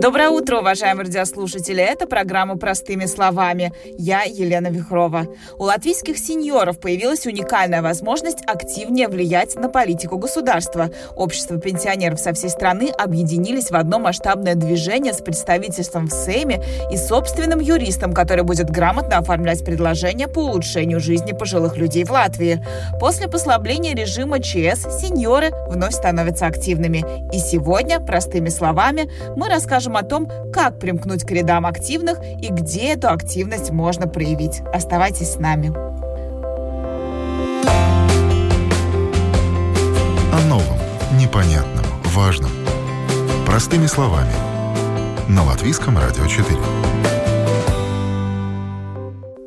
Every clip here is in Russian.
Доброе утро, уважаемые радиослушатели. Это программа «Простыми словами». Я Елена Вихрова. У латвийских сеньоров появилась уникальная возможность активнее влиять на политику государства. Общество пенсионеров со всей страны объединились в одно масштабное движение с представительством в Сейме и собственным юристом, который будет грамотно оформлять предложения по улучшению жизни пожилых людей в Латвии. После послабления режима ЧС сеньоры вновь становятся активными. И сегодня, простыми словами, мы расскажем расскажем о том, как примкнуть к рядам активных и где эту активность можно проявить. Оставайтесь с нами. О новом, непонятном, важном. Простыми словами. На Латвийском радио 4.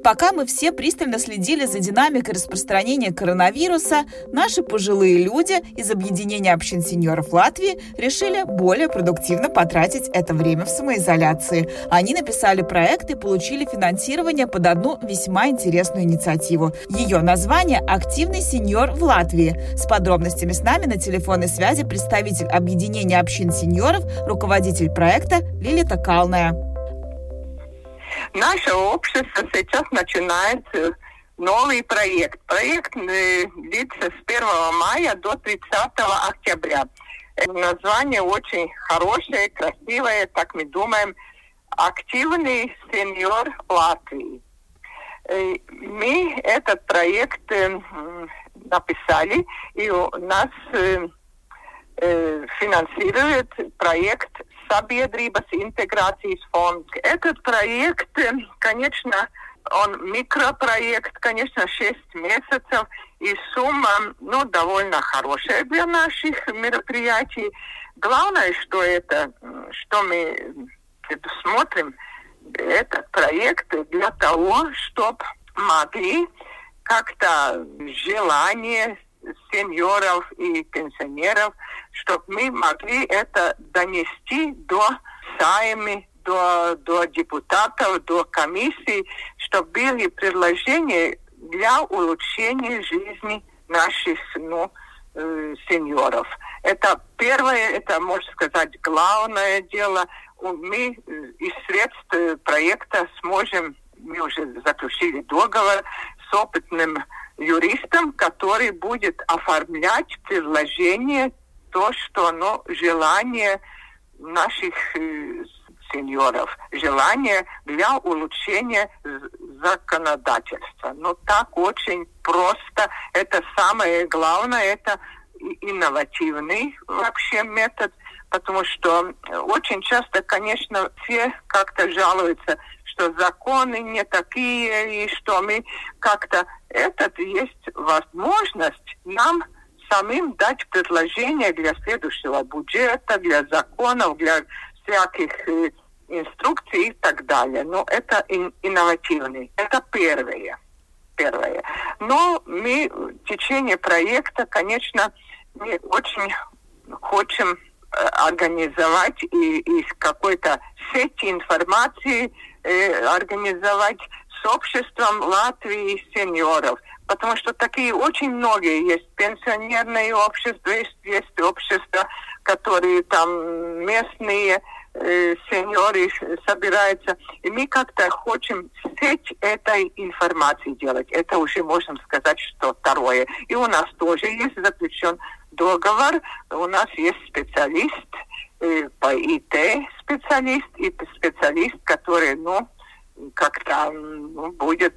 Пока мы все пристально следили за динамикой распространения коронавируса, наши пожилые люди из Объединения общин сеньоров Латвии решили более продуктивно потратить это время в самоизоляции. Они написали проект и получили финансирование под одну весьма интересную инициативу. Ее название «Активный сеньор в Латвии». С подробностями с нами на телефонной связи представитель Объединения общин сеньоров, руководитель проекта Лилита Калная. Наше общество сейчас начинает э, новый проект. Проект э, длится с 1 мая до 30 октября. Э, название очень хорошее, красивое, так мы думаем. Активный сеньор Латвии. Мы этот проект написали, и у нас финансирует проект Sabiedrības интеграции фонд. Этот проект, конечно, он микропроект, конечно, 6 месяцев, и сумма, ну, довольно хорошая для наших мероприятий. Главное, что это, что мы предусмотрим, этот проект для того, чтобы могли как-то желание сеньоров и пенсионеров, чтобы мы могли это донести до сайми, до, до депутатов, до комиссий, чтобы были предложения для улучшения жизни наших ну, э, сеньоров. Это первое, это, можно сказать, главное дело. Мы э, из средств э, проекта сможем, мы уже заключили договор с опытным юристом, который будет оформлять предложение, то, что оно желание наших э, сеньоров, желание для улучшения законодательства. Но так очень просто. Это самое главное, это инновативный вообще метод, потому что очень часто, конечно, все как-то жалуются – что законы не такие, и что мы как-то... Это есть возможность нам самим дать предложение для следующего бюджета, для законов, для всяких э, инструкций и так далее. Но это ин, инновативный. Это первое. Первое. Но мы в течение проекта, конечно, мы очень хотим э, организовать и из какой-то сети информации э, организовать с обществом Латвии сеньоров. Потому что такие очень многие есть пенсионерные общества, есть, есть общества, которые там местные э, сеньоры собираются. И мы как-то хотим сеть этой информации делать. Это уже можем сказать, что второе. И у нас тоже есть заключен договор. У нас есть специалист, Э, по ИТ специалист и специалист, который, ну, как-то ну, будет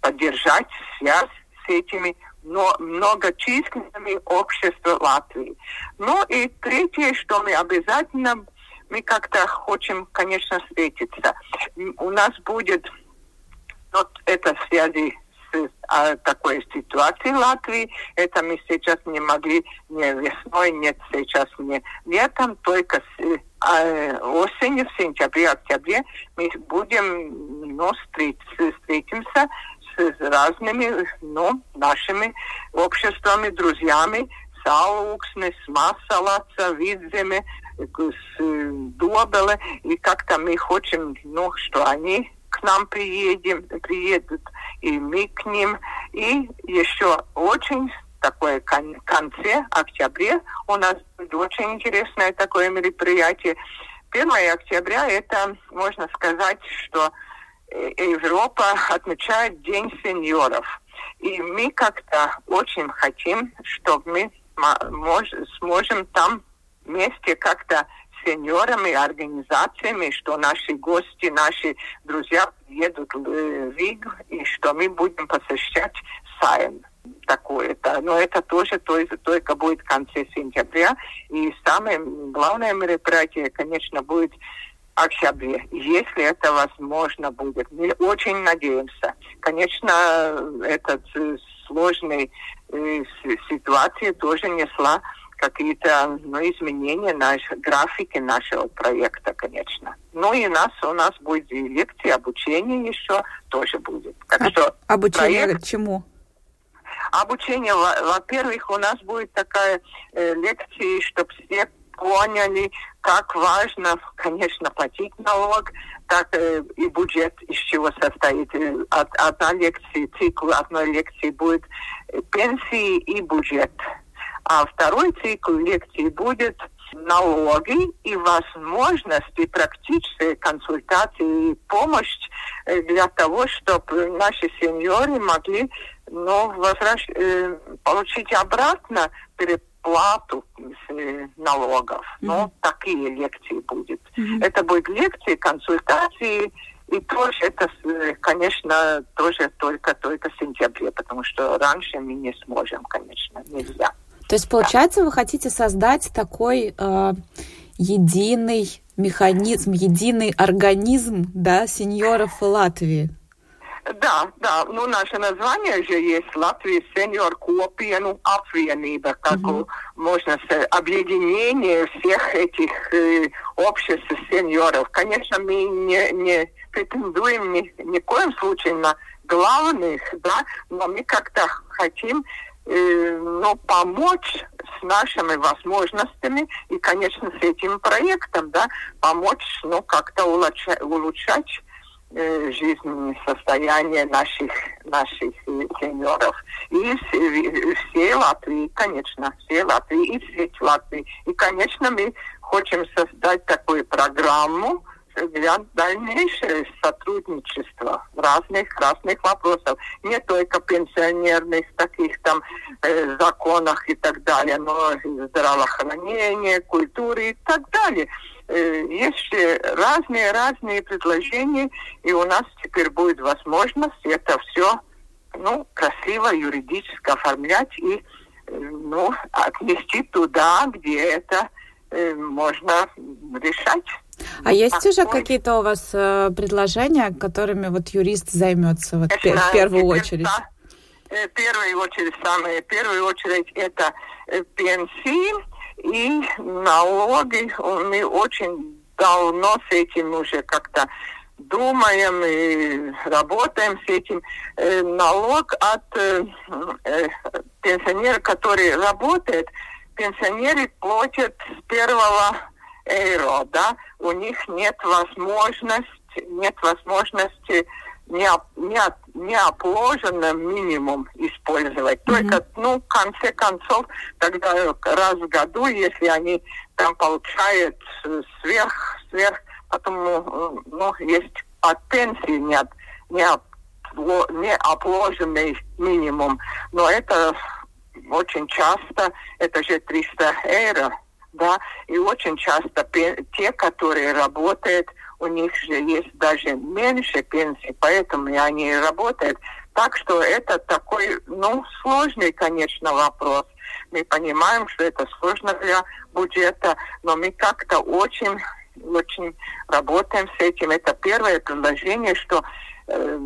поддержать связь с этими но многочисленными общества Латвии. Ну и третье, что мы обязательно, мы как-то хотим, конечно, встретиться. У нас будет вот это связи такой ситуации в Латвии. Это мы сейчас не могли не весной, нет сейчас не летом, только с, а, осенью, в сентябре, октябре мы будем ну, встретиться, встретимся с разными ну, нашими обществами, друзьями, Салуксне, Смасалаца, Видземе, с Добелы, и как-то мы хотим, ну, что они к нам приедем, приедут, и мы к ним. И еще очень такое кон конце октября у нас очень интересное такое мероприятие. 1 октября это, можно сказать, что э, Европа отмечает День сеньоров. И мы как-то очень хотим, чтобы мы мож, сможем там вместе как-то сеньорами, организациями, что наши гости, наши друзья едут в Ригу, и что мы будем посещать Сайен такое-то. Но это тоже только, только будет в конце сентября. И самое главное мероприятие, конечно, будет в октябре, если это возможно будет. Мы очень надеемся. Конечно, этот сложной э, ситуации тоже несла какие-то ну, изменения нашей графики нашего проекта, конечно. Ну и нас у нас будет и лекции, обучение еще тоже будет. Так а, что обучение проект... чему? Обучение, во-первых, у нас будет такая э, лекция, чтобы все поняли, как важно, конечно, платить налог, так э, и бюджет из чего состоит. Э, от, одна лекция, цикл одной лекции будет э, пенсии и бюджет. А второй цикл лекций будет налоги и возможности практической консультации и помощь э, для того, чтобы наши сеньоры могли ну, возвращ... э, получить обратно переплату э, налогов. Mm-hmm. Ну, такие лекции будет. Mm-hmm. Это будет лекции, консультации, и тоже это, конечно, тоже только-только в сентябре, потому что раньше мы не сможем, конечно, нельзя. То есть, получается, вы хотите создать такой э, единый механизм, единый организм, да, сеньоров Латвии? Да, да. Ну, наше название же есть Латвия сеньор Копиену Апвиениба, как угу. можно сказать, объединение всех этих э, обществ сеньоров. Конечно, мы не, не претендуем ни, ни в коем случае на главных, да, но мы как-то хотим э, ну, помочь с нашими возможностями и, конечно, с этим проектом, да, помочь, ну, как-то улучшать, улучшать Э, жизненное состояние наших, наших сеньоров. И все Латвии, конечно, все Латвии и все Латвии. И, конечно, мы хотим создать такую программу, для дальнейшего сотрудничества в разных разных вопросах, не только пенсионерных таких там э, законах и так далее, но и здравоохранение, культуры и так далее. Э, есть разные разные предложения, и у нас теперь будет возможность это все ну красиво юридически оформлять и э, ну отнести туда, где это э, можно решать. А есть уже какие-то у вас э, предложения, которыми вот юрист займется вот, в первую очередь? В первую очередь, самое, в первую очередь это э, пенсии и налоги. Мы очень давно с этим уже как-то думаем и работаем с этим. Э, налог от э, э, пенсионера, который работает, пенсионеры платят с первого евро, да, у них нет возможности, нет возможности не, не, не опложенным минимум использовать. Mm-hmm. Только, ну, в конце концов, тогда раз в году, если они там получают сверх, сверх, потом, ну, есть от пенсии нет, не, не опложенный минимум. Но это очень часто, это же 300 евро да, и очень часто те, которые работают, у них же есть даже меньше пенсии, поэтому они работают. Так что это такой, ну, сложный, конечно, вопрос. Мы понимаем, что это сложно для бюджета, но мы как-то очень, очень работаем с этим. Это первое предложение, что э,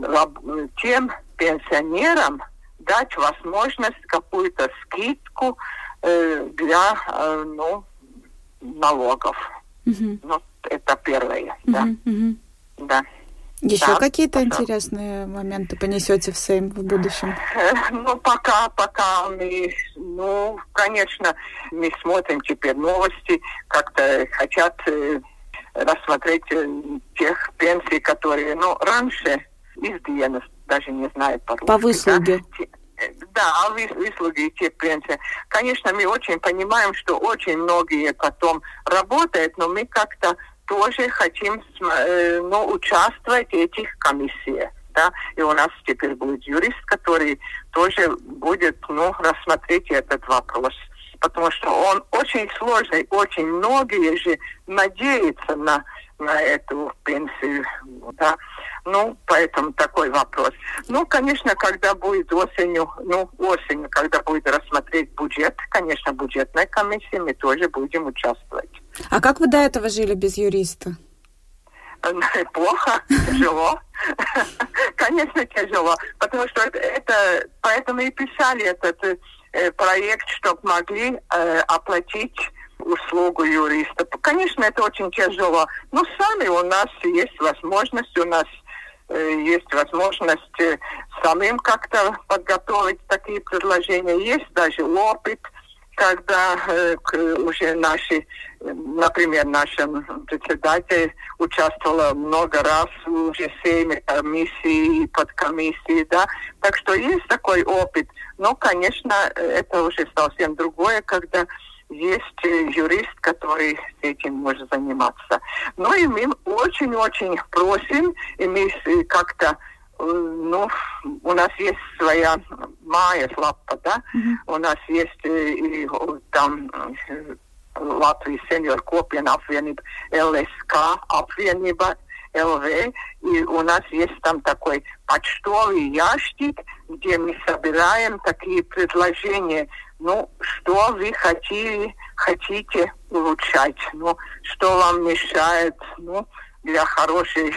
тем пенсионерам дать возможность какую-то скидку э, для, э, ну, налогов. Угу. Ну, это первое, угу, да. Угу. Да. Еще да, какие-то интересные моменты понесете в Сейм в будущем? Ну, пока, пока мы, ну, конечно, мы смотрим теперь новости, как-то хотят э, рассмотреть э, тех пенсий, которые, ну, раньше из Диенас даже не знают по По выслуге. Да, да, а выслуги те пенсии. Конечно, мы очень понимаем, что очень многие потом работают, но мы как-то тоже хотим э, ну, участвовать в этих комиссиях. Да? И у нас теперь будет юрист, который тоже будет ну, рассмотреть этот вопрос. Потому что он очень сложный, очень многие же надеются на, на эту пенсию. Да? Ну, поэтому такой вопрос. Ну, конечно, когда будет осенью, ну, осенью, когда будет рассмотреть бюджет, конечно, бюджетной комиссии, мы тоже будем участвовать. А как вы до этого жили без юриста? Плохо, тяжело. Конечно, тяжело, потому что это, это поэтому и писали этот э, проект, чтобы могли э, оплатить услугу юриста. Конечно, это очень тяжело, но сами у нас есть возможность, у нас есть возможность э, самим как-то подготовить такие предложения. Есть даже опыт, когда э, уже наши, например, наша председатель участвовала много раз уже сейме комиссии и подкомиссии, да. Так что есть такой опыт. Но, конечно, это уже совсем другое, когда есть юрист, который этим может заниматься. Ну и мы очень-очень просим, и мы как-то э, ну, у нас есть своя Майя лапа, да, mm-hmm. у нас есть э, и, там э, Латвijas senioru kopiena apvienība, LSK apvienība, ЛВ, и у нас есть там такой почтовый ящик, где мы собираем такие предложения ну, что вы хотели, хотите улучшать, ну, что вам мешает, ну, для хорошей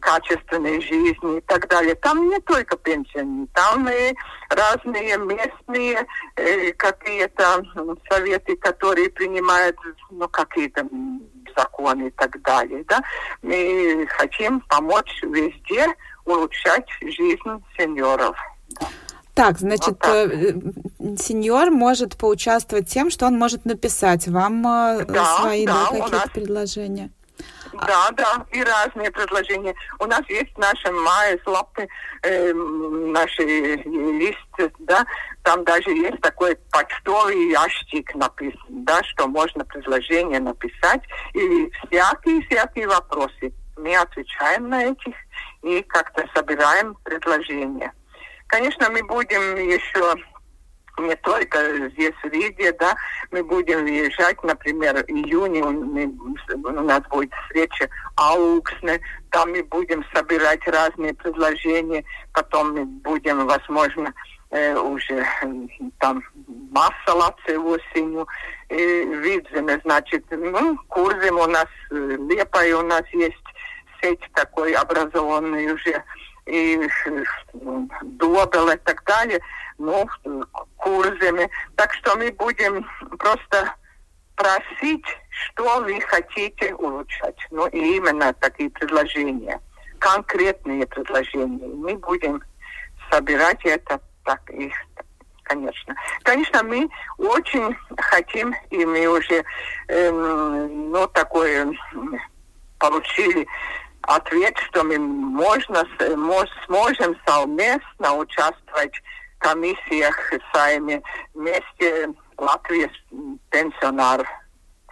качественной жизни и так далее. Там не только пенсионные, там и разные местные э, какие-то советы, которые принимают ну, какие-то законы и так далее. Да? Мы хотим помочь везде улучшать жизнь сеньоров. Так, значит, вот так. Э, сеньор может поучаствовать тем, что он может написать вам э, да, свои да, да, какие-то нас... предложения. Да, да, и разные предложения. У нас есть наша майя лапы, э, наш лист, да, там даже есть такой почтовый ящик написан, да, что можно предложение написать, и всякие-всякие вопросы. Мы отвечаем на этих и как-то собираем предложения. Конечно, мы будем еще не только здесь в Риге, да, мы будем въезжать, например, в июне у нас будет встреча Аугсне, там мы будем собирать разные предложения, потом мы будем, возможно, э, уже там масса лапцы осенью, и Видземе, значит, ну, Курзем у нас, э, Лепой у нас есть сеть такой образованный уже, и Добел и так далее, ну, курсами. Так что мы будем просто просить, что вы хотите улучшать. Ну, и именно такие предложения, конкретные предложения. Мы будем собирать это так и конечно. Конечно, мы очень хотим, и мы уже, эм, ну, такое получили ответ, что мы можно, сможем совместно участвовать в комиссиях сами вместе Латвии пенсионер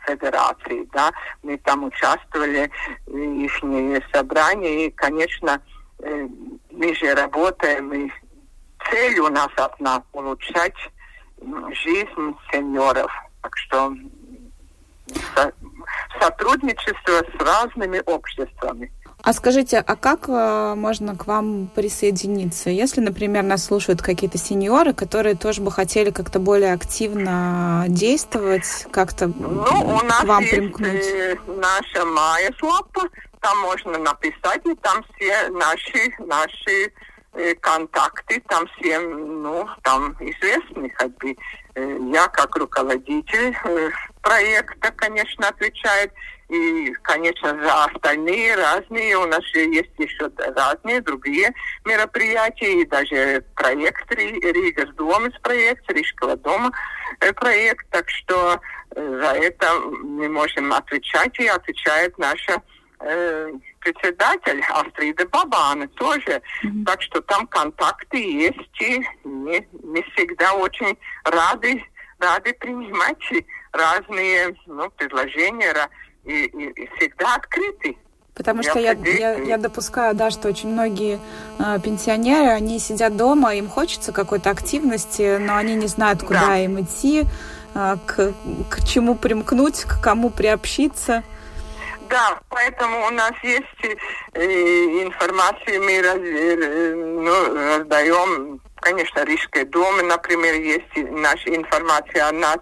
Федерации, да, мы там участвовали их собрании, и, конечно, э, мы же работаем, и цель у нас одна – улучшать жизнь сеньоров. Так что сотрудничество с разными обществами. А скажите, а как э, можно к вам присоединиться? Если, например, нас слушают какие-то сеньоры, которые тоже бы хотели как-то более активно действовать, как-то ну, у нас к вам есть примкнуть? Э, наша Майя Слапа, там можно написать, и там все наши, наши э, контакты, там всем, ну, там известны, как бы, я как руководитель проекта, конечно, отвечает. И, конечно, за остальные разные. У нас же есть еще разные другие мероприятия. И даже проект Рига с дома проект, Рижского дома э, проект. Так что э, за это мы можем отвечать. И отвечает наша э, председатель Астрида Бабана тоже. Mm-hmm. Так что там контакты есть. И мы, мы всегда очень рады, рады принимать разные ну, предложения и, и, и всегда открыты. Потому что я, я, я допускаю, да, что очень многие э, пенсионеры, они сидят дома, им хочется какой-то активности, но они не знают, куда да. им идти, э, к, к чему примкнуть, к кому приобщиться. Да, поэтому у нас есть э, информация, мы раз, э, ну, раздаем, конечно, Рижской доме, например, есть наша информация о нас.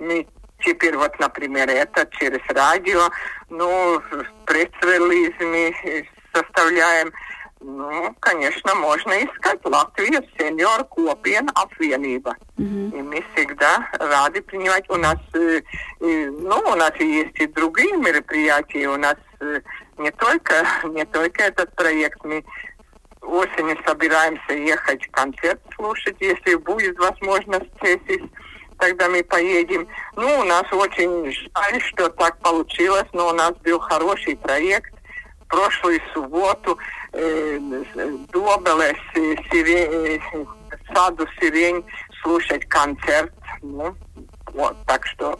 Мы Теперь вот, например, это через радио, ну, пресс-релиз мы составляем. Ну, конечно, можно искать Латвию сеньор Копиен Апвиениба. Mm-hmm. И мы всегда рады принимать. У нас, э, э, ну, у нас есть и другие мероприятия. У нас э, не только, не только этот проект. Мы осенью собираемся ехать концерт слушать, если будет возможность здесь тогда мы поедем. Ну, у нас очень жаль, что так получилось, но у нас был хороший проект. В прошлую субботу э, Добелес, сирень, э, саду сирень слушать концерт. Ну, вот, так что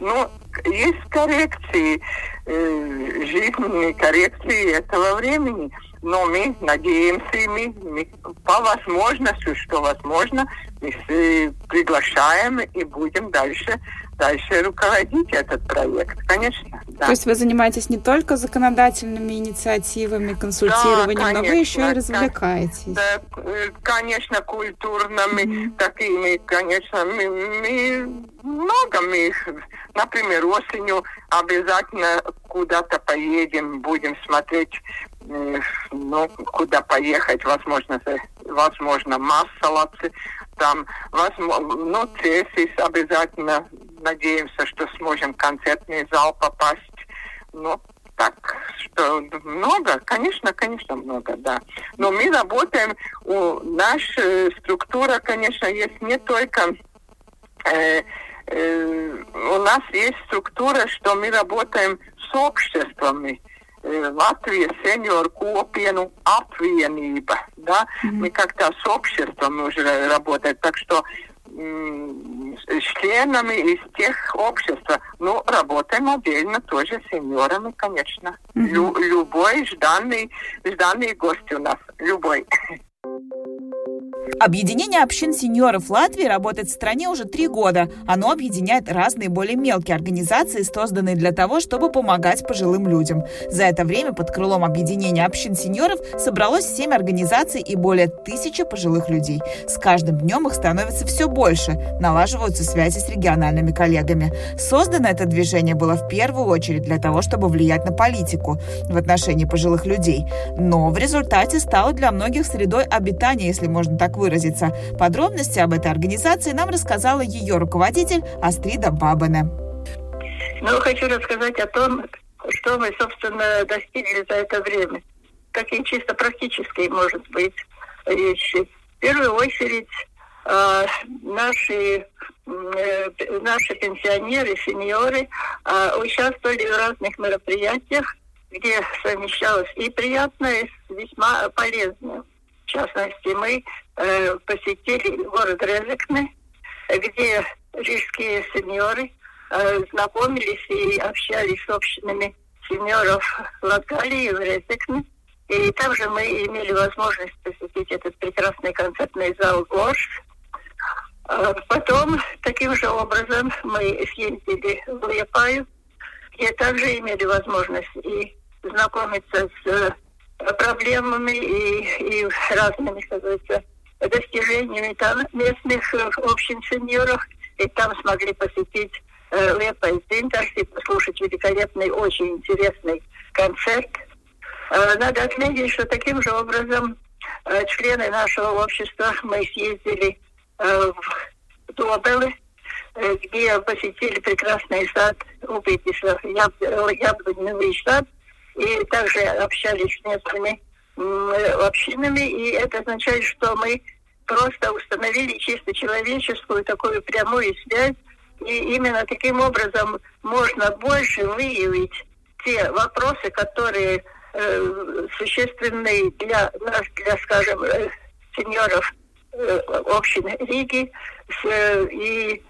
ну, есть коррекции, э, жизненные коррекции этого времени но мы надеемся, мы, мы по возможности, что возможно, мы приглашаем и будем дальше, дальше руководить этот проект, конечно. Да. То есть вы занимаетесь не только законодательными инициативами, консультированием, да, конечно, но вы еще и развлекаетесь. Да, конечно, культурными, mm-hmm. такими, конечно, мы, мы много мы, например, осенью обязательно куда-то поедем, будем смотреть ну, куда поехать, возможно, возможно, Массалацы, там, возможно, ну, Цесис обязательно, надеемся, что сможем в концертный зал попасть, ну, так, что много, конечно, конечно, много, да. Но мы работаем, у, наша структура, конечно, есть не только э, э, у нас есть структура, что мы работаем с обществами, Латвия сеньор копиenu apvienība, да, mm-hmm. мы как-то с обществом уже работаем, так что членами из тех обществ. Ну, работаем отдельно тоже с сеньорами, конечно. Mm-hmm. Лю, любой жданный, жданный гость у нас, любой. Объединение общин сеньоров Латвии работает в стране уже три года. Оно объединяет разные более мелкие организации, созданные для того, чтобы помогать пожилым людям. За это время под крылом объединения общин сеньоров собралось семь организаций и более тысячи пожилых людей. С каждым днем их становится все больше, налаживаются связи с региональными коллегами. Создано это движение было в первую очередь для того, чтобы влиять на политику в отношении пожилых людей. Но в результате стало для многих средой обитания, если можно так выразиться. Подробности об этой организации нам рассказала ее руководитель Астрида Бабана. Ну, хочу рассказать о том, что мы, собственно, достигли за это время. Какие чисто практические, может быть, вещи. В первую очередь, э, наши, э, наши пенсионеры, сеньоры э, участвовали в разных мероприятиях, где совмещалось и приятное, и весьма полезное. Частности, мы э, посетили город Резекне, где рижские сеньоры э, знакомились и общались с общинами сеньоров Латгалии в Резекне. И также мы имели возможность посетить этот прекрасный концертный зал «Гош». А потом, таким же образом, мы съездили в Лепаю, где также имели возможность и знакомиться с проблемами и, и разными, говорится, достижениями там местных э, общин сеньоров. И там смогли посетить э, Лепа и Зинтарс и послушать великолепный, очень интересный концерт. Э, надо отметить, что таким же образом э, члены нашего общества мы съездили э, в Добелы, где посетили прекрасный сад Упитиса, яблоневый сад, и также общались с местными общинами, и это означает, что мы просто установили чисто человеческую такую прямую связь, и именно таким образом можно больше выявить те вопросы, которые э, существенны для нас, для, скажем, э, сеньоров э, общин Риги с, э, и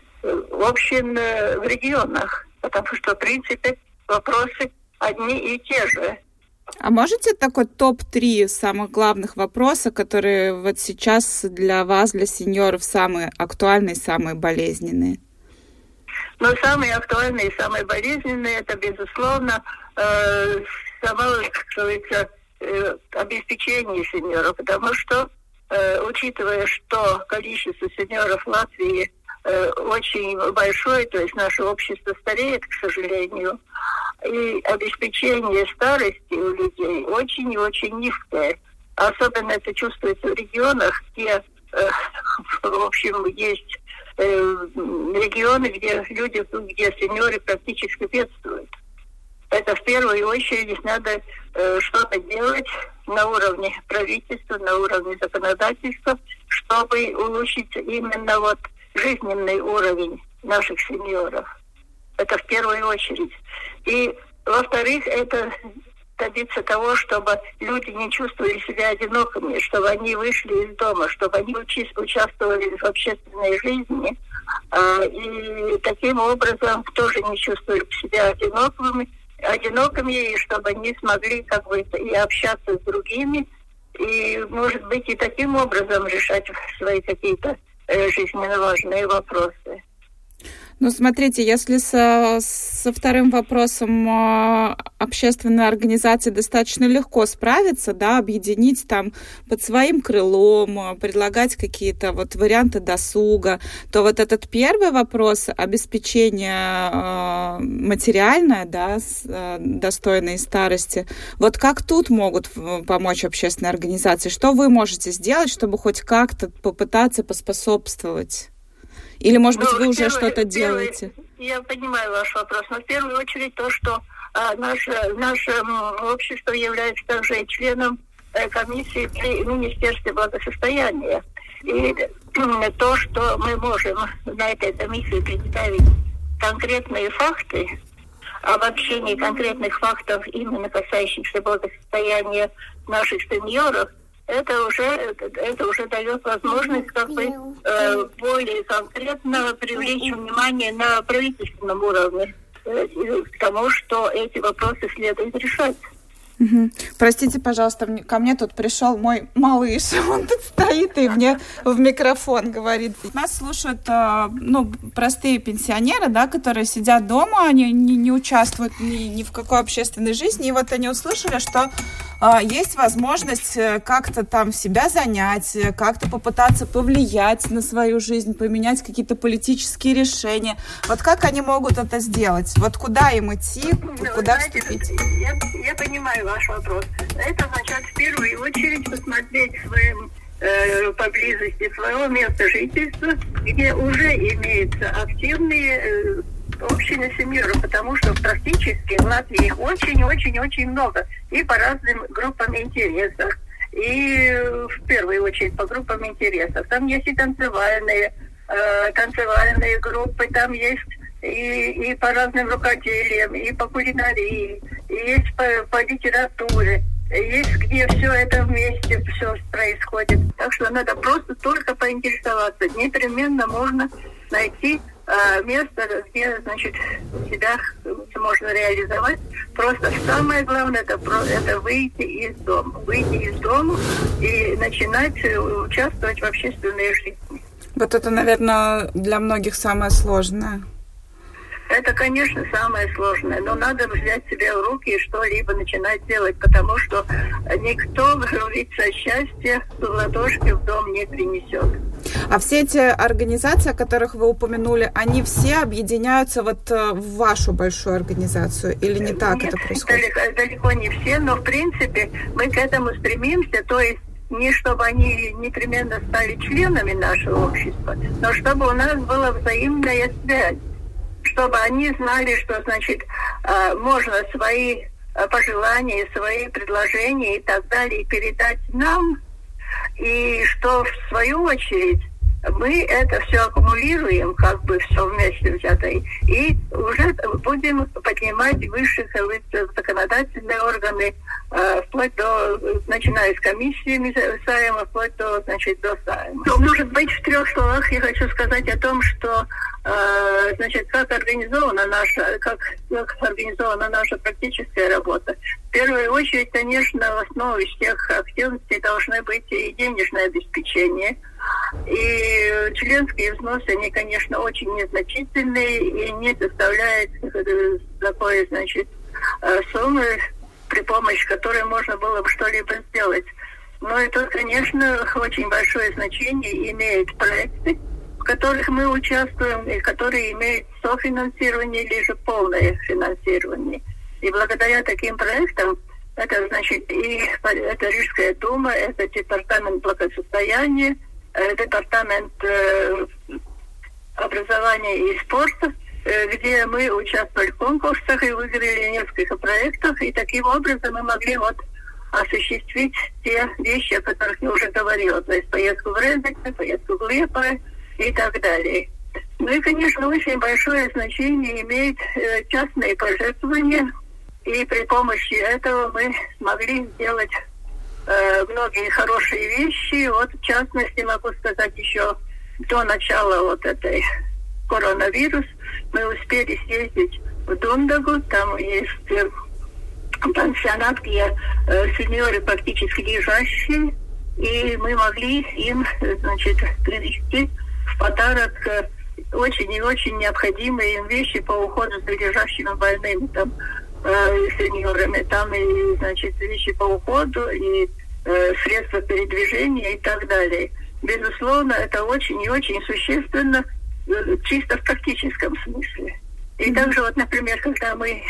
общин э, в регионах, потому что, в принципе, вопросы одни и те же. А можете такой топ-3 самых главных вопросов, которые вот сейчас для вас, для сеньоров, самые актуальные, самые болезненные? Но самые актуальные и самые болезненные это, безусловно, э, само, как говорится, э, обеспечение сеньоров, потому что, э, учитывая, что количество сеньоров в Латвии э, очень большое, то есть наше общество стареет, к сожалению, и обеспечение старости у людей очень и очень низкое. Особенно это чувствуется в регионах, где, э, в общем, есть э, регионы, где люди, где сеньоры практически бедствуют. Это в первую очередь надо э, что-то делать на уровне правительства, на уровне законодательства, чтобы улучшить именно вот жизненный уровень наших сеньоров. Это в первую очередь. И, во-вторых, это добиться того, чтобы люди не чувствовали себя одинокими, чтобы они вышли из дома, чтобы они участвовали в общественной жизни, э, и таким образом тоже не чувствовали себя одинокими, одинокими, и чтобы они смогли как бы и общаться с другими, и, может быть, и таким образом решать свои какие-то э, жизненно важные вопросы. Ну, смотрите, если со, со вторым вопросом э, общественной организации достаточно легко справиться, да, объединить там под своим крылом, а, предлагать какие-то вот варианты досуга, то вот этот первый вопрос обеспечения э, материальное, да, э, достойной старости, вот как тут могут помочь общественные организации? Что вы можете сделать, чтобы хоть как-то попытаться поспособствовать? Или, может быть, ну, вы уже что-то делаете? Я понимаю ваш вопрос, но в первую очередь то, что а, наше, наше общество является также членом э, комиссии при Министерстве благосостояния. И то, что мы можем на этой комиссии представить конкретные факты, обобщение конкретных фактов, именно касающихся благосостояния наших сеньоров – это уже, это уже дает возможность как бы э, более конкретно привлечь внимание на правительственном уровне э, к тому, что эти вопросы следует решать. Угу. Простите, пожалуйста, ко мне тут пришел мой малыш, он тут стоит и мне в микрофон говорит. Нас слушают э, ну, простые пенсионеры, да, которые сидят дома, они не, не участвуют ни, ни в какой общественной жизни, и вот они услышали, что есть возможность э, как-то там себя занять, э, как-то попытаться повлиять на свою жизнь, поменять какие-то политические решения. Вот как они могут это сделать? Вот куда им идти, ну, куда знаете, вступить? Я, я понимаю ваш вопрос. Это означает в первую очередь посмотреть своим э, поблизости своего места жительства, где уже имеются активные общины сеньоров, потому что практически в Латвии их очень-очень-очень много. И по разным группам интересов. И в первую очередь по группам интересов. Там есть и танцевальные, э, танцевальные группы, там есть и, и по разным рукоделиям, и по кулинарии, и есть по, по литературе. Есть где все это вместе все происходит. Так что надо просто только поинтересоваться. Непременно можно найти место, где, значит, себя можно реализовать. Просто самое главное это, это выйти из дома. Выйти из дома и начинать э, участвовать в общественной жизни. Вот это, наверное, для многих самое сложное. Это, конечно, самое сложное, но надо взять себя в руки и что-либо начинать делать, потому что никто, говорится, счастье в ладошке в дом не принесет. А все эти организации, о которых вы упомянули, они все объединяются вот э, в вашу большую организацию или не так Нет, это происходит? Далеко, далеко не все, но в принципе мы к этому стремимся, то есть не чтобы они непременно стали членами нашего общества, но чтобы у нас была взаимная связь, чтобы они знали, что значит э, можно свои э, пожелания, свои предложения и так далее передать нам, и что в свою очередь мы это все аккумулируем, как бы все вместе взятое, и уже будем поднимать высших законодательные органы, э, вплоть до, начиная с комиссиями Сайма, вплоть до, значит, до Сайма. Но, может быть, в трех словах я хочу сказать о том, что э, значит, как организована наша, как, как организована наша практическая работа. Первую очередь, конечно, в основе всех активностей должны быть и денежное обеспечение – и членские взносы, они, конечно, очень незначительные и не составляют э, такой, значит, э, суммы, при помощи которой можно было бы что-либо сделать. Но это, конечно, очень большое значение имеет проекты, в которых мы участвуем, и которые имеют софинансирование или же полное финансирование. И благодаря таким проектам это значит и это Рижская дума, это департамент благосостояния, Э, департамент э, образования и спорта, э, где мы участвовали в конкурсах и выиграли несколько проектов. И таким образом мы могли вот осуществить те вещи, о которых я уже говорила. То есть поездку в Резекне, поездку в Лепое и так далее. Ну и, конечно, очень большое значение имеет частные пожертвования. И при помощи этого мы смогли сделать э, многие хорошие вещи. Вот в частности могу сказать еще до начала вот этой коронавирус мы успели съездить в Дундагу, там есть э, пансионат, где э, сеньоры практически лежащие, и мы могли им, значит, привезти в подарок э, очень и очень необходимые им вещи по уходу за лежащими больными. Там э, сеньорами. Там и, значит, вещи по уходу, и э, средства передвижения и так далее. Безусловно, это очень и очень существенно э, чисто в практическом смысле. И также вот, например, когда мы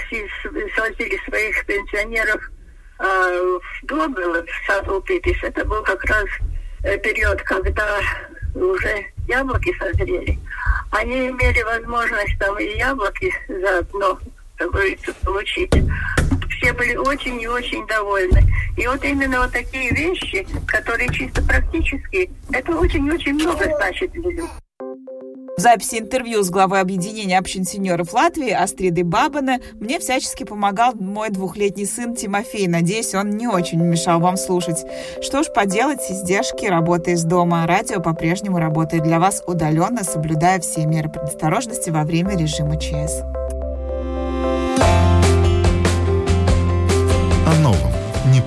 свозили своих пенсионеров э, в Добрыло, в саду Пипис, это был как раз э, период, когда уже яблоки созрели. Они имели возможность там и яблоки заодно как говорится, получить. Все были очень и очень довольны. И вот именно вот такие вещи, которые чисто практические, это очень-очень много значит людям. В записи интервью с главой объединения общин сеньоров Латвии Астридой Бабане мне всячески помогал мой двухлетний сын Тимофей. Надеюсь, он не очень мешал вам слушать. Что ж поделать, издержки работы из дома. Радио по-прежнему работает для вас удаленно, соблюдая все меры предосторожности во время режима ЧС.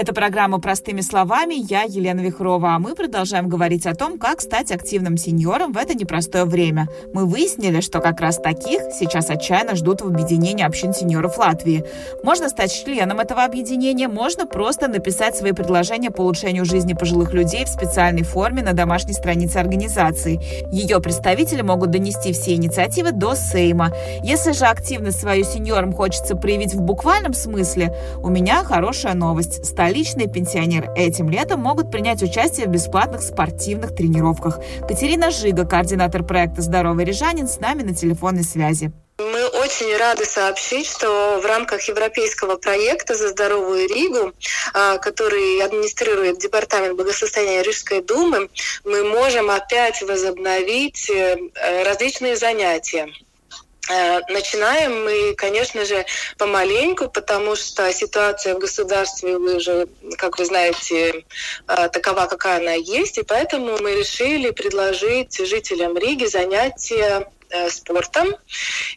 Это программа «Простыми словами». Я Елена Вихрова. А мы продолжаем говорить о том, как стать активным сеньором в это непростое время. Мы выяснили, что как раз таких сейчас отчаянно ждут в объединении общин сеньоров Латвии. Можно стать членом этого объединения, можно просто написать свои предложения по улучшению жизни пожилых людей в специальной форме на домашней странице организации. Ее представители могут донести все инициативы до Сейма. Если же активность свою сеньорам хочется проявить в буквальном смысле, у меня хорошая новость. Столичные пенсионеры этим летом могут принять участие в бесплатных спортивных тренировках. Катерина Жига, координатор проекта «Здоровый рижанин», с нами на телефонной связи. Мы очень рады сообщить, что в рамках европейского проекта «За здоровую Ригу», а, который администрирует Департамент благосостояния Рижской думы, мы можем опять возобновить э, различные занятия. Э, начинаем мы, конечно же, помаленьку, потому что ситуация в государстве, уже, как вы знаете, э, такова, какая она есть, и поэтому мы решили предложить жителям Риги занятия спортом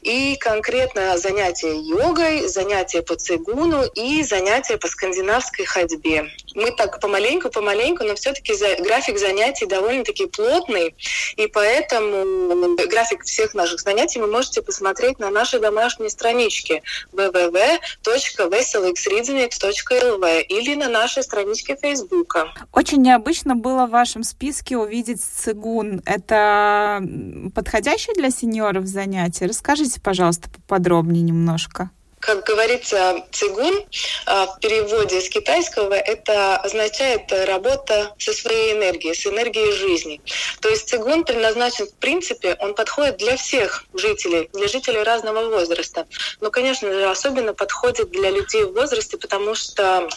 и конкретно занятия йогой, занятия по цигуну и занятия по скандинавской ходьбе. мы так помаленьку-помаленьку, но все-таки график занятий довольно-таки плотный, и поэтому график всех наших занятий вы можете посмотреть на нашей домашней страничке www.veselxreadinit.lv или на нашей страничке Фейсбука. Очень необычно было в вашем списке увидеть цигун. Это подходящее для сеньоров занятие? Расскажите, пожалуйста, поподробнее немножко. Как говорится, цигун а, в переводе с китайского это означает работа со своей энергией, с энергией жизни. То есть цигун предназначен, в принципе, он подходит для всех жителей, для жителей разного возраста. Но, конечно же, особенно подходит для людей в возрасте, потому что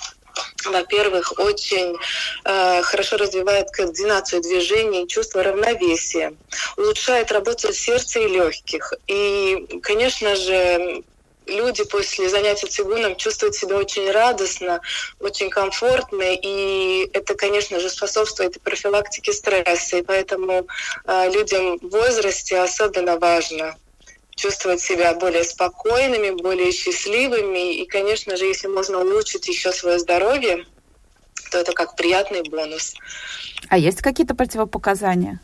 во-первых, очень э, хорошо развивает координацию движений, чувство равновесия, улучшает работу сердца и легких. И, конечно же, люди после занятий цигуном чувствуют себя очень радостно, очень комфортно, и это, конечно же, способствует профилактике стресса, и поэтому э, людям в возрасте особенно важно чувствовать себя более спокойными, более счастливыми, и, конечно же, если можно улучшить еще свое здоровье, то это как приятный бонус. А есть какие-то противопоказания?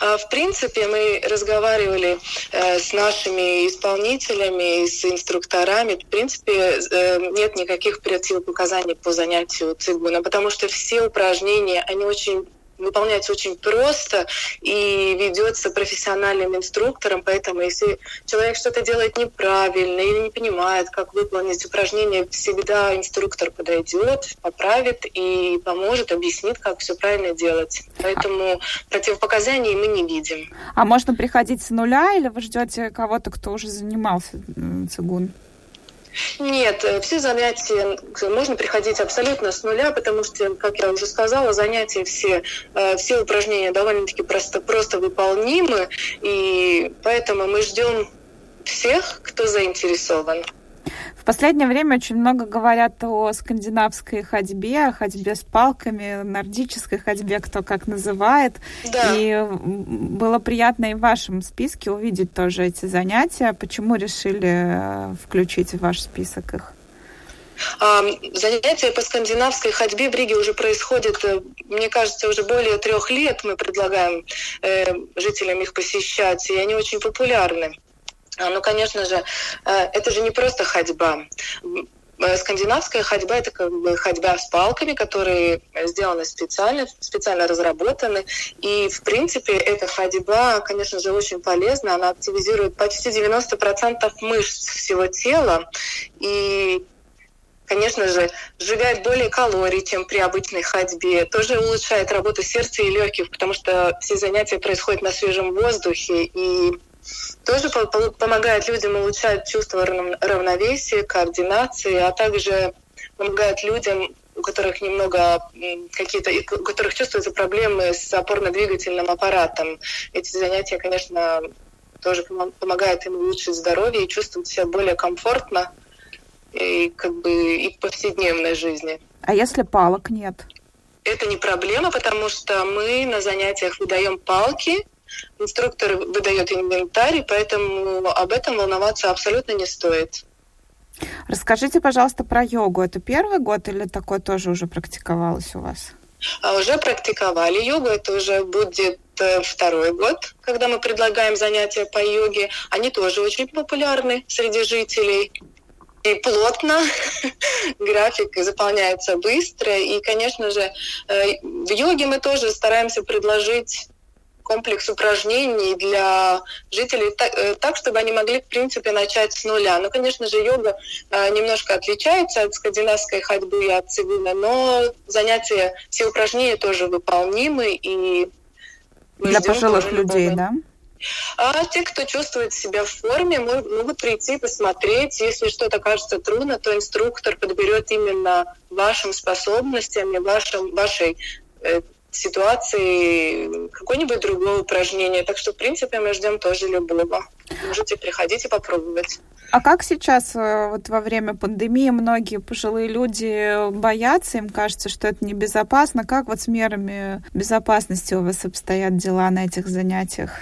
А, в принципе, мы разговаривали э, с нашими исполнителями, с инструкторами. В принципе, э, нет никаких противопоказаний по занятию цигуна, потому что все упражнения, они очень выполняется очень просто и ведется профессиональным инструктором, поэтому если человек что-то делает неправильно или не понимает, как выполнить упражнение, всегда инструктор подойдет, поправит и поможет, объяснит, как все правильно делать. Поэтому противопоказаний мы не видим. А можно приходить с нуля или вы ждете кого-то, кто уже занимался цигун? Нет, э, все занятия можно приходить абсолютно с нуля, потому что, как я уже сказала, занятия все, э, все упражнения довольно-таки просто, просто выполнимы, и поэтому мы ждем всех, кто заинтересован последнее время очень много говорят о скандинавской ходьбе, о ходьбе с палками, нордической ходьбе, кто как называет. Да. И было приятно и в вашем списке увидеть тоже эти занятия. Почему решили э, включить в ваш список их? Занятия по скандинавской ходьбе в Риге уже происходят, э, мне кажется, уже более трех лет. Мы предлагаем э, жителям их посещать, и они очень популярны. А, ну, конечно же, э, это же не просто ходьба. Э, скандинавская ходьба – это как бы ходьба с палками, которые сделаны специально, специально разработаны. И, в принципе, эта ходьба, конечно же, очень полезна. Она активизирует почти 90% мышц всего тела. И конечно же, сжигает более калорий, чем при обычной ходьбе. Тоже улучшает работу сердца и легких, потому что все занятия происходят на свежем воздухе. И тоже помогает людям улучшать чувство равновесия, координации, а также помогает людям, у которых немного какие-то, у которых чувствуются проблемы с опорно-двигательным аппаратом. Эти занятия, конечно, тоже помогают им улучшить здоровье и чувствовать себя более комфортно и как бы и в повседневной жизни. А если палок нет? Это не проблема, потому что мы на занятиях выдаем палки, Инструктор выдает инвентарь, поэтому об этом волноваться абсолютно не стоит. Расскажите, пожалуйста, про йогу. Это первый год или такое тоже уже практиковалось у вас? А уже практиковали йогу. Это уже будет э, второй год, когда мы предлагаем занятия по йоге. Они тоже очень популярны среди жителей. И плотно, график заполняется быстро. И, конечно же, э, в йоге мы тоже стараемся предложить комплекс упражнений для жителей так, э, так, чтобы они могли, в принципе, начать с нуля. Ну, конечно же, йога э, немножко отличается от скандинавской ходьбы и от цивила, но занятия, все упражнения тоже выполнимы. И для пожилых людей, да? А те, кто чувствует себя в форме, могут прийти посмотреть. Если что-то кажется трудно, то инструктор подберет именно вашим способностям и вашим, вашей э, ситуации какое-нибудь другое упражнение. Так что, в принципе, мы ждем тоже любого. Можете приходить и попробовать. А как сейчас э, вот во время пандемии многие пожилые люди боятся, им кажется, что это небезопасно. Как вот с мерами безопасности у вас обстоят дела на этих занятиях?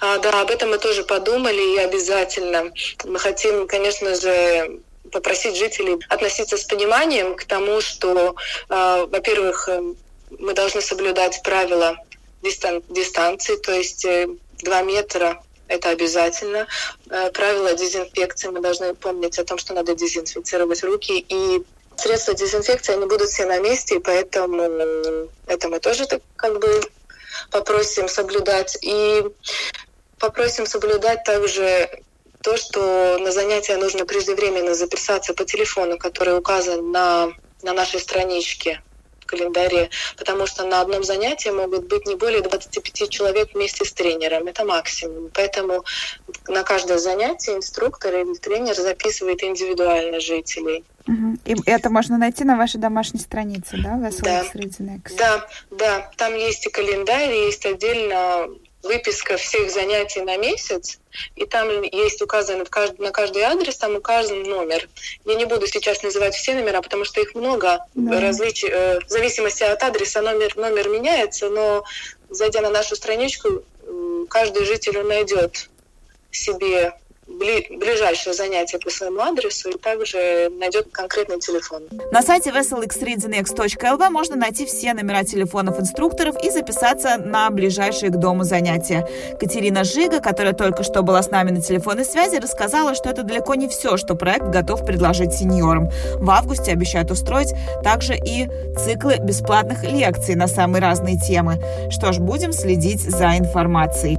А, да, об этом мы тоже подумали и обязательно. Мы хотим, конечно же, попросить жителей относиться с пониманием к тому, что, э, во-первых, э, мы должны соблюдать правила дистан дистанции, то есть э, 2 метра это обязательно. Э, правила дезинфекции, мы должны помнить о том, что надо дезинфицировать руки. И средства дезинфекции, они будут все на месте, и поэтому это мы тоже так как бы попросим соблюдать. И попросим соблюдать также то, что на занятия нужно преждевременно записаться по телефону, который указан на, на нашей страничке календаре, потому что на одном занятии могут быть не более 25 человек вместе с тренером. Это максимум. Поэтому на каждое занятие инструктор или тренер записывает индивидуально жителей. И это можно найти на вашей домашней странице, да, да. Да, да, там есть и календарь, есть отдельно выписка всех занятий на месяц, и там есть указан на каждый адрес, там указан номер. Я не буду сейчас называть все номера, потому что их много. Да. Различ... Э, в зависимости от адреса номер, номер меняется, но зайдя на нашу страничку, каждый житель найдет себе ближайшее занятие по своему адресу и также найдет конкретный телефон. На сайте veselxreadingx.lv можно найти все номера телефонов инструкторов и записаться на ближайшие к дому занятия. Катерина Жига, которая только что была с нами на телефонной связи, рассказала, что это далеко не все, что проект готов предложить сеньорам. В августе обещают устроить также и циклы бесплатных лекций на самые разные темы. Что ж, будем следить за информацией.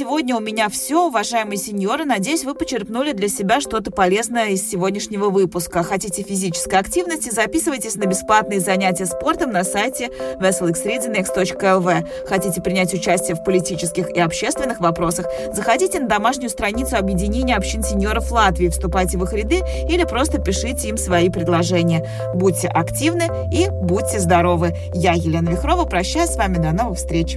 Сегодня у меня все, уважаемые сеньоры. Надеюсь, вы почерпнули для себя что-то полезное из сегодняшнего выпуска. Хотите физической активности, записывайтесь на бесплатные занятия спортом на сайте veselxreadingx.lv. Хотите принять участие в политических и общественных вопросах, заходите на домашнюю страницу объединения общин сеньоров Латвии, вступайте в их ряды или просто пишите им свои предложения. Будьте активны и будьте здоровы. Я, Елена Вихрова, прощаюсь с вами. До новых встреч.